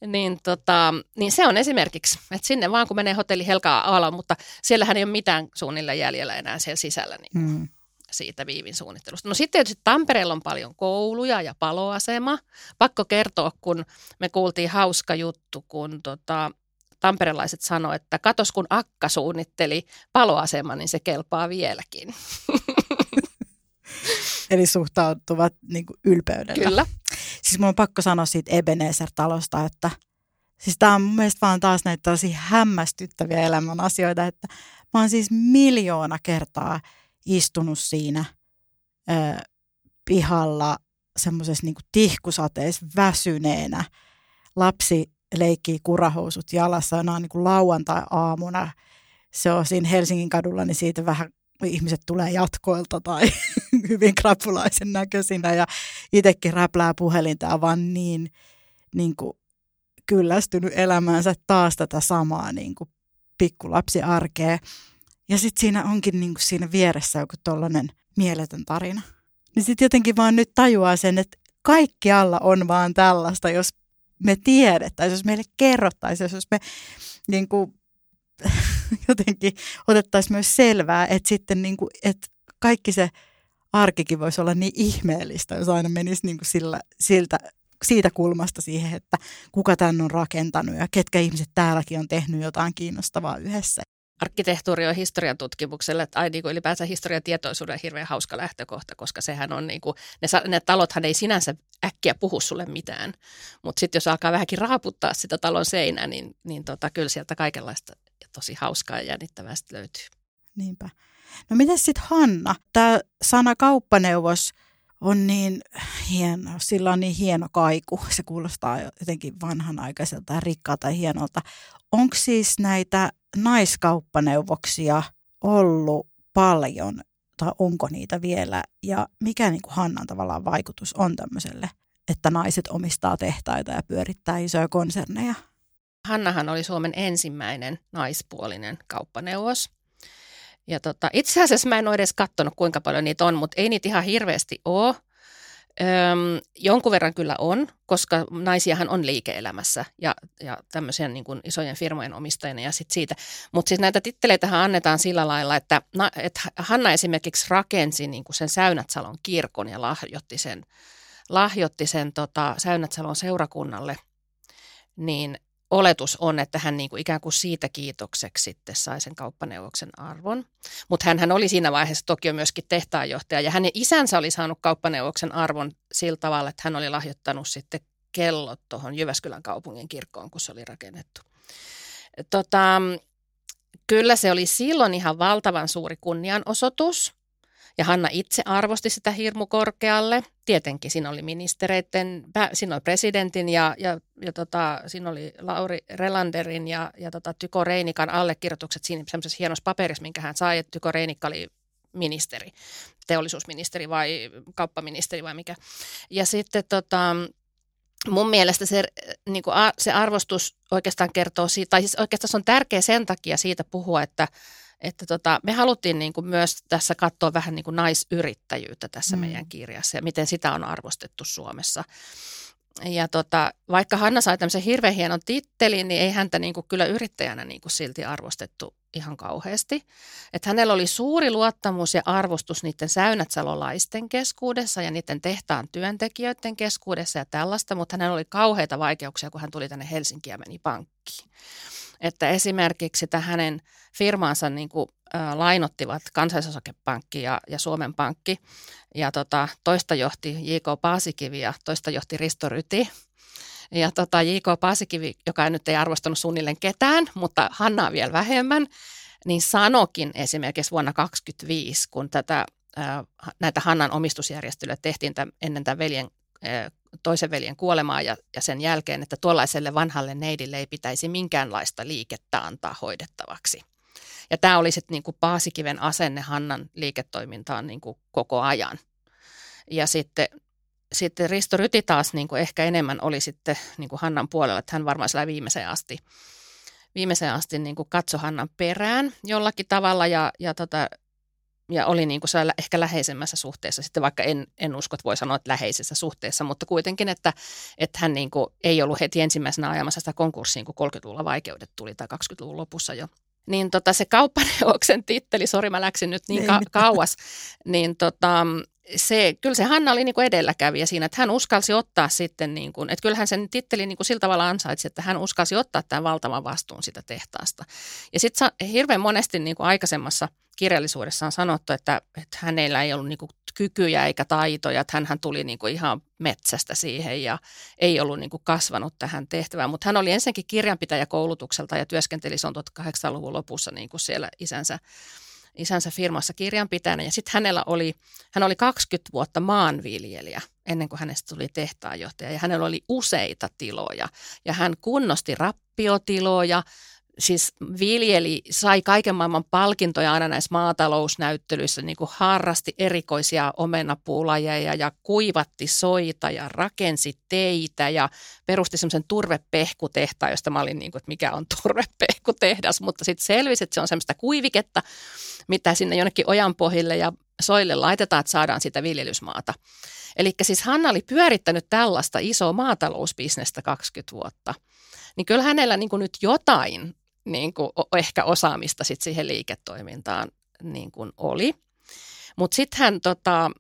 niin, tota, niin se on esimerkiksi, että sinne vaan kun menee hotelli Helkaa ala, mutta siellähän ei ole mitään suunnilleen jäljellä enää siellä sisällä niin mm. siitä viivin suunnittelusta. No sitten tietysti Tampereella on paljon kouluja ja paloasema. Pakko kertoa, kun me kuultiin hauska juttu, kun tota, tamperelaiset sanoivat, että katos kun Akka suunnitteli paloasema, niin se kelpaa vieläkin. Eli suhtautuvat niin kuin ylpeydellä. Kyllä. Siis mun on pakko sanoa siitä Ebenezer-talosta, että siis tämä on mun mielestä vaan taas näitä tosi hämmästyttäviä elämän asioita, että mä oon siis miljoona kertaa istunut siinä ö, pihalla semmoisessa niin tihkusateessa väsyneenä. Lapsi leikkii kurahousut jalassa, on niin kuin lauantai-aamuna. Se on siinä Helsingin kadulla, niin siitä vähän ihmiset tulee jatkoilta tai hyvin krapulaisen näköisinä ja itsekin räplää puhelinta vaan niin, niin kuin kyllästynyt elämäänsä taas tätä samaa niin kuin pikkulapsiarkea. Ja sitten siinä onkin niin kuin siinä vieressä joku tollainen mieletön tarina. Niin sitten jotenkin vaan nyt tajuaa sen, että kaikki alla on vaan tällaista, jos me tiedettäisiin, jos meille kerrottaisiin, jos me niin kuin, jotenkin otettaisiin myös selvää, että sitten niin kuin, että kaikki se arkikin voisi olla niin ihmeellistä, jos aina menisi niin kuin sillä, siltä, siitä kulmasta siihen, että kuka tämän on rakentanut ja ketkä ihmiset täälläkin on tehnyt jotain kiinnostavaa yhdessä. Arkkitehtuuri on historian tutkimukselle, että ai, niin kuin ylipäänsä historian tietoisuuden hirveän hauska lähtökohta, koska sehän on niin kuin, ne, ne talothan ei sinänsä äkkiä puhu sulle mitään, mutta sitten jos alkaa vähänkin raaputtaa sitä talon seinää, niin, niin tota, kyllä sieltä kaikenlaista tosi hauskaa ja jännittävää löytyy. Niinpä. No miten sitten Hanna? Tämä sana kauppaneuvos on niin hieno, sillä on niin hieno kaiku. Se kuulostaa jotenkin vanhanaikaiselta ja rikkaalta ja hienolta. Onko siis näitä naiskauppaneuvoksia ollut paljon tai onko niitä vielä? Ja mikä niin kuin Hannan tavallaan vaikutus on tämmöiselle, että naiset omistaa tehtaita ja pyörittää isoja konserneja? Hannahan oli Suomen ensimmäinen naispuolinen kauppaneuvos. Ja tota, itse asiassa mä en ole edes katsonut, kuinka paljon niitä on, mutta ei niitä ihan hirveästi ole. Öm, jonkun verran kyllä on, koska naisiahan on liike-elämässä ja, ja tämmöisen niin kuin isojen firmojen omistajina ja sit siitä. Mutta siis näitä titteleitähän annetaan sillä lailla, että, na, että Hanna esimerkiksi rakensi niin kuin sen Säynätsalon kirkon ja lahjoitti sen, lahjoitti sen tota, Säynätsalon seurakunnalle. Niin oletus on, että hän niin kuin ikään kuin siitä kiitokseksi sitten sai sen kauppaneuvoksen arvon. Mutta hän oli siinä vaiheessa toki myöskin tehtaanjohtaja ja hänen isänsä oli saanut kauppaneuvoksen arvon sillä tavalla, että hän oli lahjoittanut sitten kellot tuohon Jyväskylän kaupungin kirkkoon, kun se oli rakennettu. Tota, kyllä se oli silloin ihan valtavan suuri kunnianosoitus – ja Hanna itse arvosti sitä hirmu korkealle. Tietenkin siinä oli ministereiden, siinä oli presidentin ja, ja, ja tota, siinä oli Lauri Relanderin ja, ja tota, Tyko Reinikan allekirjoitukset siinä semmoisessa hienossa paperissa, minkä hän sai, että Tyko Reinikka oli ministeri, teollisuusministeri vai kauppaministeri vai mikä. Ja sitten tota, mun mielestä se, niin kuin se arvostus oikeastaan kertoo siitä, tai siis oikeastaan se on tärkeä sen takia siitä puhua, että, että tota, me haluttiin niin kuin myös tässä katsoa vähän niin kuin naisyrittäjyyttä tässä mm. meidän kirjassa ja miten sitä on arvostettu Suomessa. Ja tota, vaikka Hanna sai tämmöisen hirveän hienon tittelin, niin ei häntä niin kuin kyllä yrittäjänä niin kuin silti arvostettu ihan kauheasti. Että hänellä oli suuri luottamus ja arvostus niiden säynätsalolaisten keskuudessa ja niiden tehtaan työntekijöiden keskuudessa ja tällaista, mutta hänellä oli kauheita vaikeuksia, kun hän tuli tänne Helsinkiin ja meni pankkiin. Että esimerkiksi että hänen firmaansa niin kuin, ä, lainottivat kansallisosakepankki ja, ja Suomen Pankki. Ja tota, toista johti J.K. Paasikivi ja toista johti Risto Ryti. Ja tota, J.K. Paasikivi, joka nyt ei arvostanut suunnilleen ketään, mutta Hannaa vielä vähemmän, niin sanokin esimerkiksi vuonna 2025, kun tätä, ää, näitä Hannan omistusjärjestelyjä tehtiin tämän, ennen tämän veljen toisen veljen kuolemaa ja, ja sen jälkeen, että tuollaiselle vanhalle neidille ei pitäisi minkäänlaista liikettä antaa hoidettavaksi. Ja tämä oli sitten niinku Paasikiven asenne Hannan liiketoimintaan niinku koko ajan. Ja sitten, sitten Risto Ryti taas niinku ehkä enemmän oli sitten niinku Hannan puolella, että hän varmaan sillä viimeiseen asti, viimeiseen asti niinku katsoi Hannan perään jollakin tavalla ja, ja tota, ja oli niin kuin ehkä läheisemmässä suhteessa, sitten vaikka en, en usko, että voi sanoa, että läheisessä suhteessa, mutta kuitenkin, että, että hän niin kuin ei ollut heti ensimmäisenä ajamassa sitä konkurssiin, kun 30-luvulla vaikeudet tuli tai 20-luvun lopussa jo. Niin tota, se kauppaneuvoksen titteli, sori mä läksin nyt niin ka- kauas, niin tota, se, kyllä se Hanna oli niin kuin edelläkävijä siinä, että hän uskalsi ottaa sitten, niin kuin, että kyllähän sen titteli niin kuin sillä tavalla ansaitsi, että hän uskalsi ottaa tämän valtavan vastuun sitä tehtaasta. Ja sitten hirveän monesti niin kuin aikaisemmassa kirjallisuudessa on sanottu, että, että hänellä ei ollut niin kuin kykyjä eikä taitoja, että hän tuli niin kuin ihan metsästä siihen ja ei ollut niin kuin kasvanut tähän tehtävään. Mutta hän oli ensinnäkin kirjanpitäjä koulutukselta ja työskenteli on 1800-luvun lopussa niin kuin siellä isänsä isänsä firmassa kirjanpitäjänä. Ja sitten hänellä oli, hän oli 20 vuotta maanviljelijä ennen kuin hänestä tuli tehtaanjohtaja. Ja hänellä oli useita tiloja. Ja hän kunnosti rappiotiloja, siis viljeli, sai kaiken maailman palkintoja aina näissä maatalousnäyttelyissä, niin kuin harrasti erikoisia omenapuulajeja ja kuivatti soita ja rakensi teitä ja perusti semmoisen turvepehkutehtaan, josta mä olin niin kuin, että mikä on turvepehkutehdas, mutta sitten selvisi, että se on semmoista kuiviketta, mitä sinne jonnekin ojanpohjille ja soille laitetaan, että saadaan sitä viljelysmaata. Eli siis Hanna oli pyörittänyt tällaista isoa maatalousbisnestä 20 vuotta. Niin kyllä hänellä niin nyt jotain niin kuin ehkä osaamista sit siihen liiketoimintaan niin kuin oli. Mutta sitten hän tota,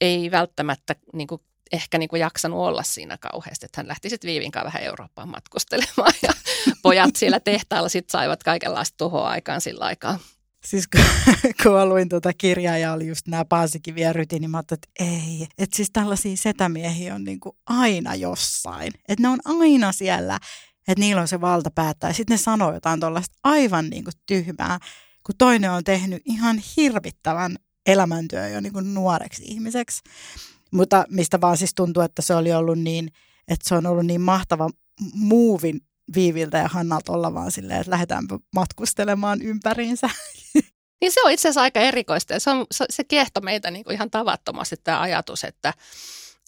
ei välttämättä niin kuin, ehkä niin kuin jaksanut olla siinä kauheasti, että hän lähti sitten Viivinkaan vähän Eurooppaan matkustelemaan ja pojat siellä tehtaalla sitten saivat kaikenlaista tuhoa aikaan sillä aikaa. Siis kun, kun luin tuota kirjaa ja oli just nämä Paasikivi ja Ryti, niin mä ajattelin, että ei. Että siis tällaisia setämiehiä on niin kuin aina jossain. Että ne on aina siellä että niillä on se valta päättää. Sitten ne sanoo jotain tuollaista aivan niin kuin tyhmää, kun toinen on tehnyt ihan hirvittävän elämäntyö jo niin kuin nuoreksi ihmiseksi. Mutta mistä vaan siis tuntuu, että se oli ollut niin, että se on ollut niin mahtava muuvin Viiviltä ja Hannalta olla vaan silleen, että lähdetään matkustelemaan ympäriinsä. Niin se on itse asiassa aika erikoista ja se, on, se kiehto meitä niin kuin ihan tavattomasti tämä ajatus, että,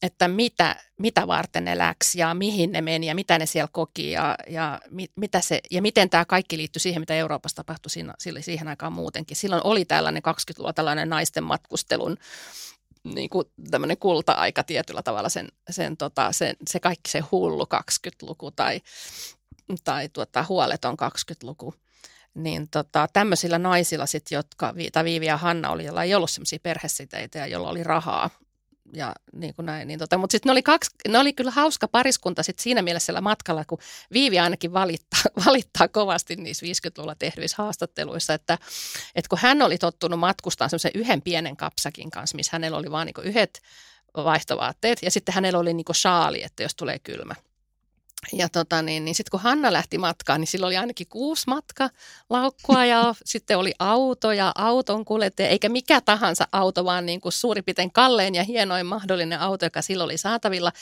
että mitä, mitä varten ne läksi ja mihin ne meni ja mitä ne siellä koki ja, ja, mitä se, ja miten tämä kaikki liittyy siihen, mitä Euroopassa tapahtui siinä, siihen aikaan muutenkin. Silloin oli tällainen 20-luvulla tällainen naisten matkustelun niin kuin tämmöinen kulta-aika tietyllä tavalla, sen, sen, tota, sen, se kaikki se hullu 20-luku tai, tai tuota, huoleton 20-luku niin tota, tämmöisillä naisilla sit, jotka, tai Viivi ja Hanna oli, joilla ei ollut semmoisia perhesiteitä ja jolla oli rahaa, ja niin kuin näin. Niin tota, mutta sitten ne oli, kaksi, ne oli kyllä hauska pariskunta sit siinä mielessä siellä matkalla, kun Viivi ainakin valittaa, valittaa kovasti niissä 50-luvulla tehdyissä haastatteluissa, että, että kun hän oli tottunut matkustamaan semmoisen yhden pienen kapsakin kanssa, missä hänellä oli vain niin yhdet vaihtovaatteet ja sitten hänellä oli niin shaali, että jos tulee kylmä ja tota niin, niin sitten kun Hanna lähti matkaan, niin sillä oli ainakin kuusi matka laukkua ja sitten oli auto ja auton kuljettaja, eikä mikä tahansa auto, vaan niin kuin suurin piirtein kallein ja hienoin mahdollinen auto, joka silloin oli saatavilla.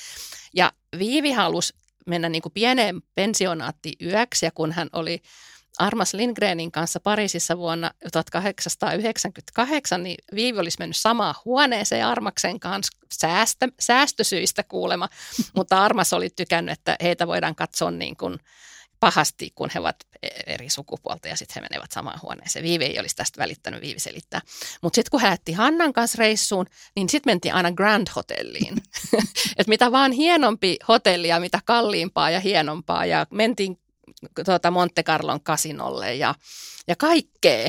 Ja Viivi halusi mennä niin kuin pieneen pensionaatti yöksi ja kun hän oli Armas Lindgrenin kanssa Pariisissa vuonna 1898, niin Viivi olisi mennyt samaan huoneeseen Armaksen kanssa säästö, säästösyistä kuulema, mutta Armas oli tykännyt, että heitä voidaan katsoa niin kuin pahasti, kun he ovat eri sukupuolta ja sitten he menevät samaan huoneeseen. Viivi ei olisi tästä välittänyt, Viivi selittää. Mutta sitten kun he lähti Hannan kanssa reissuun, niin sitten mentiin aina Grand Hotelliin. että mitä vaan hienompi hotelli ja mitä kalliimpaa ja hienompaa ja mentiin tuota Monte Carlon kasinolle ja, ja kaikkea.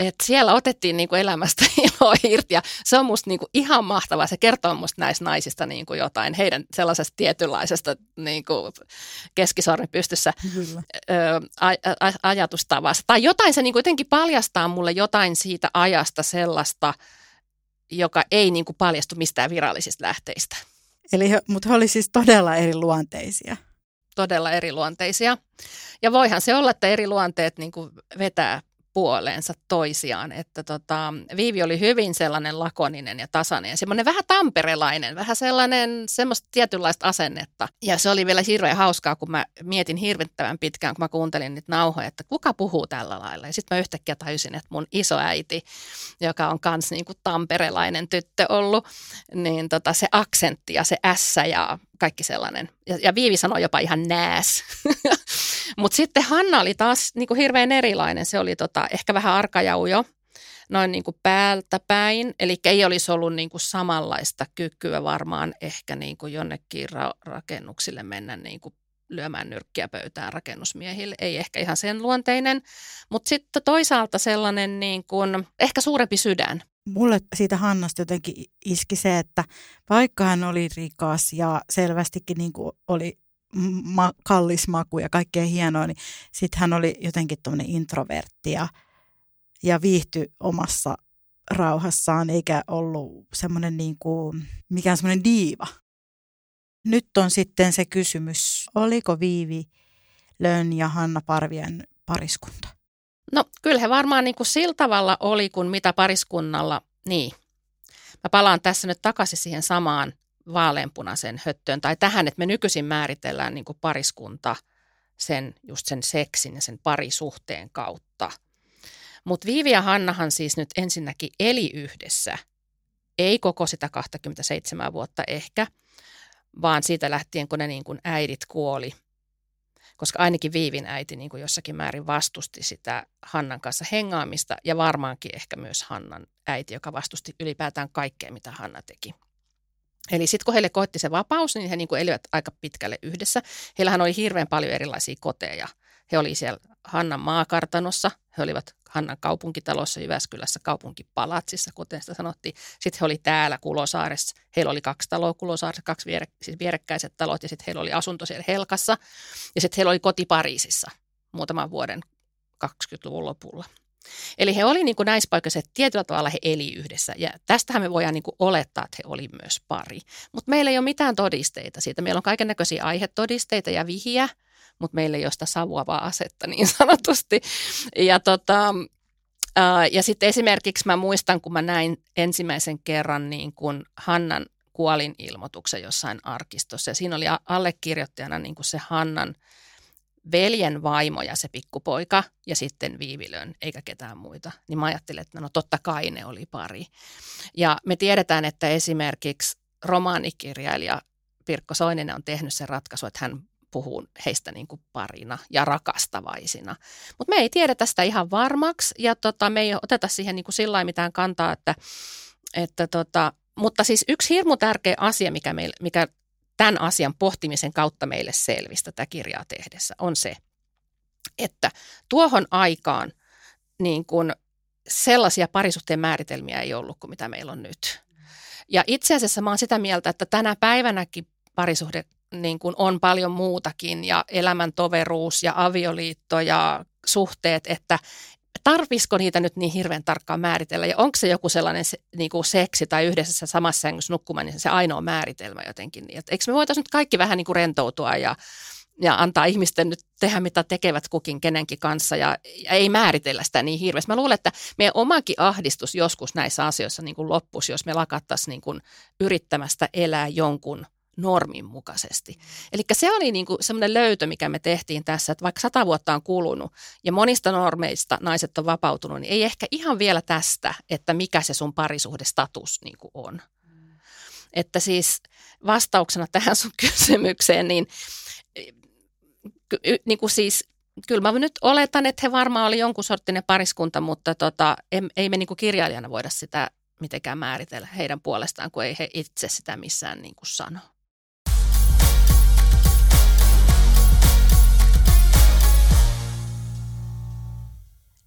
Et siellä otettiin niinku elämästä iloa irti ja se on musta niinku ihan mahtavaa. Se kertoo musta näistä naisista niinku jotain heidän sellaisesta tietynlaisesta niinku keskisormi pystyssä ö, a, a, ajatustavasta. Tai jotain se niinku jotenkin paljastaa mulle jotain siitä ajasta sellaista, joka ei niinku paljastu mistään virallisista lähteistä. Eli, mutta he olivat siis todella eri luonteisia todella eriluonteisia. Ja voihan se olla, että eri luonteet niin vetää puoleensa toisiaan. Että tota, Viivi oli hyvin sellainen lakoninen ja tasainen ja semmoinen vähän tamperelainen, vähän sellainen semmoista tietynlaista asennetta. Ja se oli vielä hirveän hauskaa, kun mä mietin hirvittävän pitkään, kun mä kuuntelin niitä nauhoja, että kuka puhuu tällä lailla. Ja sitten mä yhtäkkiä tajusin, että mun isoäiti, joka on kans niinku tamperelainen tyttö ollut, niin tota, se aksentti ja se ässä ja kaikki sellainen. Ja, ja Viivi sanoi jopa ihan nääs. Mutta sitten Hanna oli taas niin kuin hirveän erilainen. Se oli tota, ehkä vähän arkajaujo noin niin kuin päältä päin. Eli ei olisi ollut niin kuin samanlaista kykyä varmaan ehkä niin kuin jonnekin ra- rakennuksille mennä niin kuin lyömään nyrkkiä pöytään rakennusmiehille. Ei ehkä ihan sen luonteinen, mutta sitten toisaalta sellainen niin kuin, ehkä suurempi sydän. Mulle siitä Hannasta jotenkin iski se, että vaikka hän oli rikas ja selvästikin niin kuin oli ma- kallis maku ja kaikkea hienoa, niin sitten hän oli jotenkin tuommoinen introvertti ja, ja viihtyi omassa rauhassaan, eikä ollut semmoinen niin kuin, mikään semmoinen diiva. Nyt on sitten se kysymys, oliko Viivi Lön ja Hanna Parvien pariskunta? No kyllä he varmaan niin kuin sillä tavalla oli kuin mitä pariskunnalla, niin. Mä palaan tässä nyt takaisin siihen samaan vaaleanpunaisen höttöön tai tähän, että me nykyisin määritellään niin pariskunta sen, just sen seksin ja sen parisuhteen kautta. Mutta Viivi ja Hannahan siis nyt ensinnäkin eli yhdessä, ei koko sitä 27 vuotta ehkä, vaan siitä lähtien, kun ne niin kuin äidit kuoli. Koska ainakin Viivin äiti niin kuin jossakin määrin vastusti sitä Hannan kanssa hengaamista ja varmaankin ehkä myös Hannan äiti, joka vastusti ylipäätään kaikkea, mitä Hanna teki. Eli sitten kun heille koitti se vapaus, niin he niin elivät aika pitkälle yhdessä. Heillähän oli hirveän paljon erilaisia koteja. He olivat siellä Hannan maakartanossa, he olivat Hannan kaupunkitalossa Jyväskylässä kaupunkipalatsissa, kuten sitä sanottiin. Sitten he oli täällä Kulosaaressa. Heillä oli kaksi taloa Kulosaaressa, kaksi viere, siis vierekkäiset talot ja sitten heillä oli asunto siellä Helkassa. Ja sitten heillä oli koti Pariisissa muutaman vuoden 20-luvun lopulla. Eli he olivat niin näissä paikoissa, että tietyllä tavalla he eli yhdessä. Ja tästähän me voidaan niin olettaa, että he olivat myös pari. Mutta meillä ei ole mitään todisteita siitä. Meillä on kaiken näköisiä aihetodisteita ja vihiä, mutta meillä ei ole sitä savuavaa asetta niin sanotusti. Ja tota, ja sitten esimerkiksi mä muistan, kun mä näin ensimmäisen kerran niin kuin Hannan kuolin ilmoituksen jossain arkistossa. Ja siinä oli allekirjoittajana niin kuin se Hannan – veljen vaimo ja se pikkupoika ja sitten Viivilön eikä ketään muita. Niin mä ajattelin, että no totta kai ne oli pari. Ja me tiedetään, että esimerkiksi romaanikirjailija Pirkko Soininen on tehnyt sen ratkaisu, että hän puhuu heistä niin kuin parina ja rakastavaisina. Mutta me ei tiedetä sitä ihan varmaksi ja tota, me ei oteta siihen niin kuin sillä mitään kantaa, että, että tota, mutta siis yksi hirmu tärkeä asia, mikä, meille, mikä tämän asian pohtimisen kautta meille selvistä tätä kirjaa tehdessä, on se, että tuohon aikaan niin kuin sellaisia parisuhteen määritelmiä ei ollut kuin mitä meillä on nyt. Ja itse asiassa mä oon sitä mieltä, että tänä päivänäkin parisuhde niin kuin on paljon muutakin ja elämäntoveruus ja avioliitto ja suhteet, että tarvisiko niitä nyt niin hirveän tarkkaan määritellä ja onko se joku sellainen niin kuin seksi tai yhdessä samassa sängyssä nukkuminen niin se ainoa määritelmä jotenkin. Niin, eikö me voitaisiin nyt kaikki vähän niin kuin rentoutua ja, ja antaa ihmisten nyt tehdä mitä tekevät kukin kenenkin kanssa ja, ja ei määritellä sitä niin hirveästi. Mä luulen, että meidän omakin ahdistus joskus näissä asioissa niin kuin loppuisi, jos me lakattaisiin niin kuin yrittämästä elää jonkun normin mukaisesti. Eli se oli niin semmoinen löytö, mikä me tehtiin tässä, että vaikka sata vuotta on kulunut ja monista normeista naiset on vapautunut, niin ei ehkä ihan vielä tästä, että mikä se sun parisuhdestatus niin kuin on. Että siis vastauksena tähän sun kysymykseen, niin, niin kuin siis kyllä mä nyt oletan, että he varmaan oli jonkun sorttinen pariskunta, mutta tota, ei, ei me niin kuin kirjailijana voida sitä mitenkään määritellä heidän puolestaan, kun ei he itse sitä missään niin kuin sano.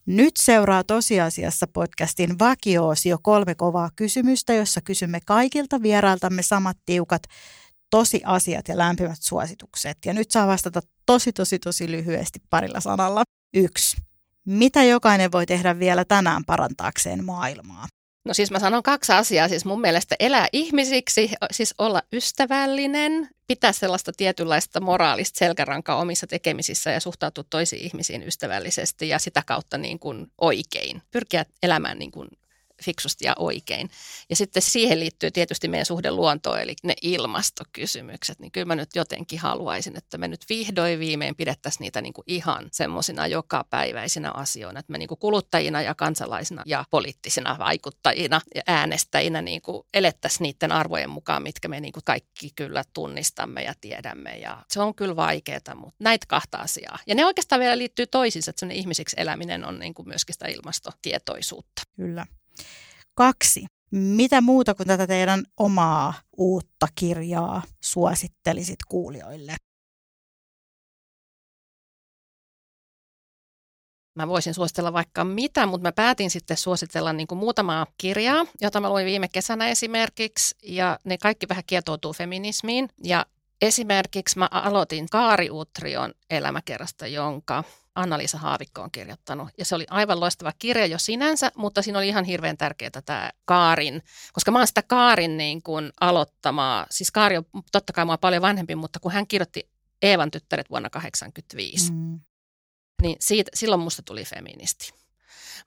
Nyt seuraa tosiasiassa podcastin vakioosio kolme kovaa kysymystä, jossa kysymme kaikilta vierailtamme samat tiukat tosiasiat ja lämpimät suositukset. Ja nyt saa vastata tosi, tosi, tosi lyhyesti parilla sanalla. Yksi. Mitä jokainen voi tehdä vielä tänään parantaakseen maailmaa? No siis mä sanon kaksi asiaa. Siis mun mielestä elää ihmisiksi, siis olla ystävällinen, pitää sellaista tietynlaista moraalista selkärankaa omissa tekemisissä ja suhtautua toisiin ihmisiin ystävällisesti ja sitä kautta niin kuin oikein. Pyrkiä elämään niin kuin fiksusti ja oikein. Ja sitten siihen liittyy tietysti meidän suhde luontoon, eli ne ilmastokysymykset. Niin kyllä mä nyt jotenkin haluaisin, että me nyt vihdoin viimein pidettäisiin niitä niin kuin ihan semmoisina jokapäiväisinä asioina, että me niin kuin kuluttajina ja kansalaisina ja poliittisina vaikuttajina ja äänestäjinä niin kuin elettäisiin niiden arvojen mukaan, mitkä me niin kuin kaikki kyllä tunnistamme ja tiedämme. Ja se on kyllä vaikeaa, mutta näitä kahta asiaa. Ja ne oikeastaan vielä liittyy toisiinsa, että ihmisiksi eläminen on niin kuin myöskin sitä ilmastotietoisuutta. Kyllä. Kaksi. Mitä muuta kuin tätä teidän omaa uutta kirjaa suosittelisit kuulijoille? Mä voisin suositella vaikka mitä, mutta mä päätin sitten suositella niin kuin muutamaa kirjaa, jota mä luin viime kesänä esimerkiksi, ja ne kaikki vähän kietoutuu feminismiin. Ja esimerkiksi mä aloitin Kaari Utrion elämäkerrasta, jonka Anna-Liisa Haavikko on kirjoittanut. Ja se oli aivan loistava kirja jo sinänsä, mutta siinä oli ihan hirveän tärkeää tämä Kaarin, koska mä oon sitä Kaarin niin kuin aloittamaa, siis Kaari on totta kai mua paljon vanhempi, mutta kun hän kirjoitti Eevan tyttäret vuonna 1985, mm. niin siitä, silloin musta tuli feministi.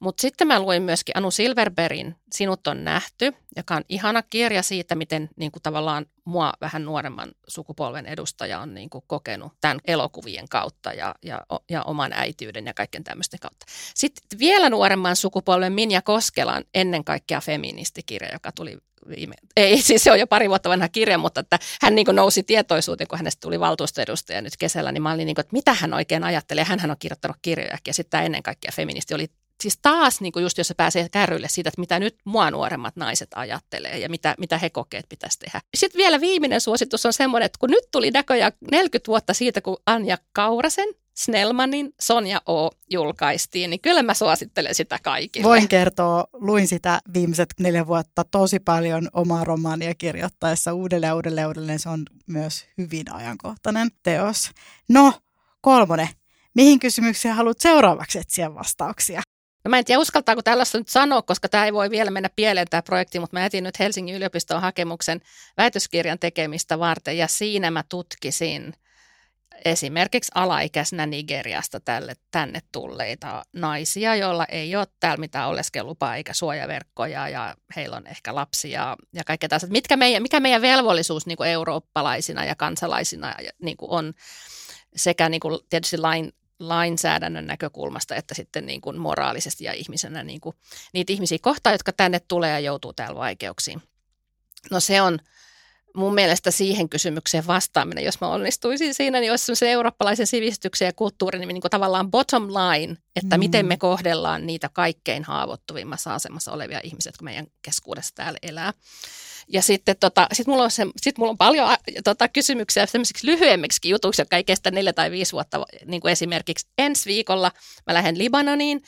Mutta sitten mä luin myöskin Anu Silverbergin Sinut on nähty, joka on ihana kirja siitä, miten niin kuin tavallaan mua vähän nuoremman sukupolven edustaja on niin kuin kokenut tämän elokuvien kautta ja, ja, ja oman äitiyden ja kaiken tämmöisten kautta. Sitten vielä nuoremman sukupolven Minja Koskelan ennen kaikkea feministikirja, joka tuli viime, ei siis se on jo pari vuotta vanha kirja, mutta että hän niin nousi tietoisuuteen, kun hänestä tuli valtuustoedustaja nyt kesällä, niin mä olin niin kuin, että mitä hän oikein ajattelee. Hän on kirjoittanut kirjoja ja sitten ennen kaikkea feministi oli siis taas niin kuin just jos se pääsee kärryille siitä, että mitä nyt mua nuoremmat naiset ajattelee ja mitä, mitä he kokee, että pitäisi tehdä. Sitten vielä viimeinen suositus on semmoinen, että kun nyt tuli näköjään 40 vuotta siitä, kun Anja Kaurasen Snellmanin Sonja O julkaistiin, niin kyllä mä suosittelen sitä kaikille. Voin kertoa, luin sitä viimeiset neljä vuotta tosi paljon omaa romaania kirjoittaessa uudelleen uudelleen uudelleen. Se on myös hyvin ajankohtainen teos. No, kolmonen. Mihin kysymyksiin haluat seuraavaksi etsiä vastauksia? No mä en tiedä uskaltaako tällaista nyt sanoa, koska tämä ei voi vielä mennä pieleen tämä projekti, mutta mä etin nyt Helsingin yliopiston hakemuksen väitöskirjan tekemistä varten ja siinä mä tutkisin esimerkiksi alaikäisenä Nigeriasta tälle, tänne tulleita naisia, joilla ei ole täällä mitään oleskelupaa eikä suojaverkkoja ja heillä on ehkä lapsia ja kaikkea tästä. Mitkä meidän, mikä meidän velvollisuus niin kuin eurooppalaisina ja kansalaisina niin kuin on sekä niin kuin tietysti lain lainsäädännön näkökulmasta, että sitten niin kuin moraalisesti ja ihmisenä niin kuin niitä ihmisiä kohtaa, jotka tänne tulee ja joutuu täällä vaikeuksiin. No se on mun mielestä siihen kysymykseen vastaaminen, jos mä onnistuisin siinä, niin olisi se eurooppalaisen sivistyksen ja kulttuurin niin, niin kuin tavallaan bottom line, että mm. miten me kohdellaan niitä kaikkein haavoittuvimmassa asemassa olevia ihmisiä, jotka meidän keskuudessa täällä elää. Ja sitten tota, sit mulla, on se, sit mulla on paljon tota, kysymyksiä semmoisiksi lyhyemmiksi jutuiksi, jotka ei kestä neljä tai viisi vuotta. Niin kuin esimerkiksi ensi viikolla mä lähden Libanoniin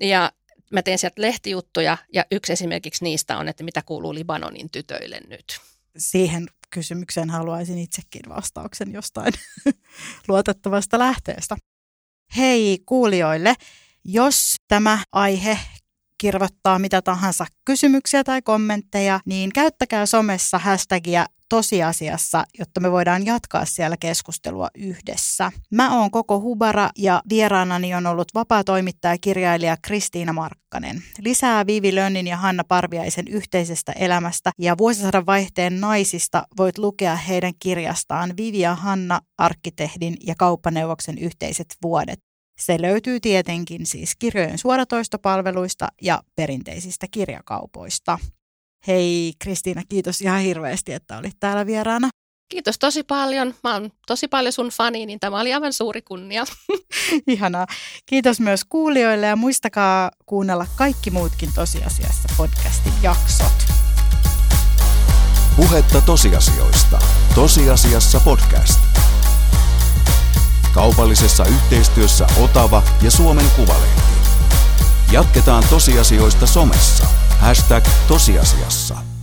ja mä teen sieltä lehtijuttuja ja yksi esimerkiksi niistä on, että mitä kuuluu Libanonin tytöille nyt. Siihen kysymykseen haluaisin itsekin vastauksen jostain luotettavasta lähteestä. Hei kuulijoille, jos tämä aihe kirvoittaa mitä tahansa kysymyksiä tai kommentteja, niin käyttäkää somessa hashtagia tosiasiassa, jotta me voidaan jatkaa siellä keskustelua yhdessä. Mä oon koko Hubara ja vieraanani on ollut vapaa-toimittaja kirjailija Kristiina Markkanen. Lisää Vivi Lönnin ja Hanna Parviaisen yhteisestä elämästä ja vuosisadan vaihteen naisista voit lukea heidän kirjastaan Vivi ja Hanna, arkkitehdin ja kauppaneuvoksen yhteiset vuodet. Se löytyy tietenkin siis kirjojen suoratoistopalveluista ja perinteisistä kirjakaupoista. Hei Kristiina, kiitos ihan hirveästi, että olit täällä vieraana. Kiitos tosi paljon. Mä oon tosi paljon sun fani, niin tämä oli aivan suuri kunnia. Ihanaa. Kiitos myös kuulijoille ja muistakaa kuunnella kaikki muutkin tosiasiassa podcastin jaksot. Puhetta tosiasioista. Tosiasiassa podcast. Kaupallisessa yhteistyössä Otava ja Suomen Kuvalehti. Jatketaan tosiasioista somessa. Hashtag tosiasiassa.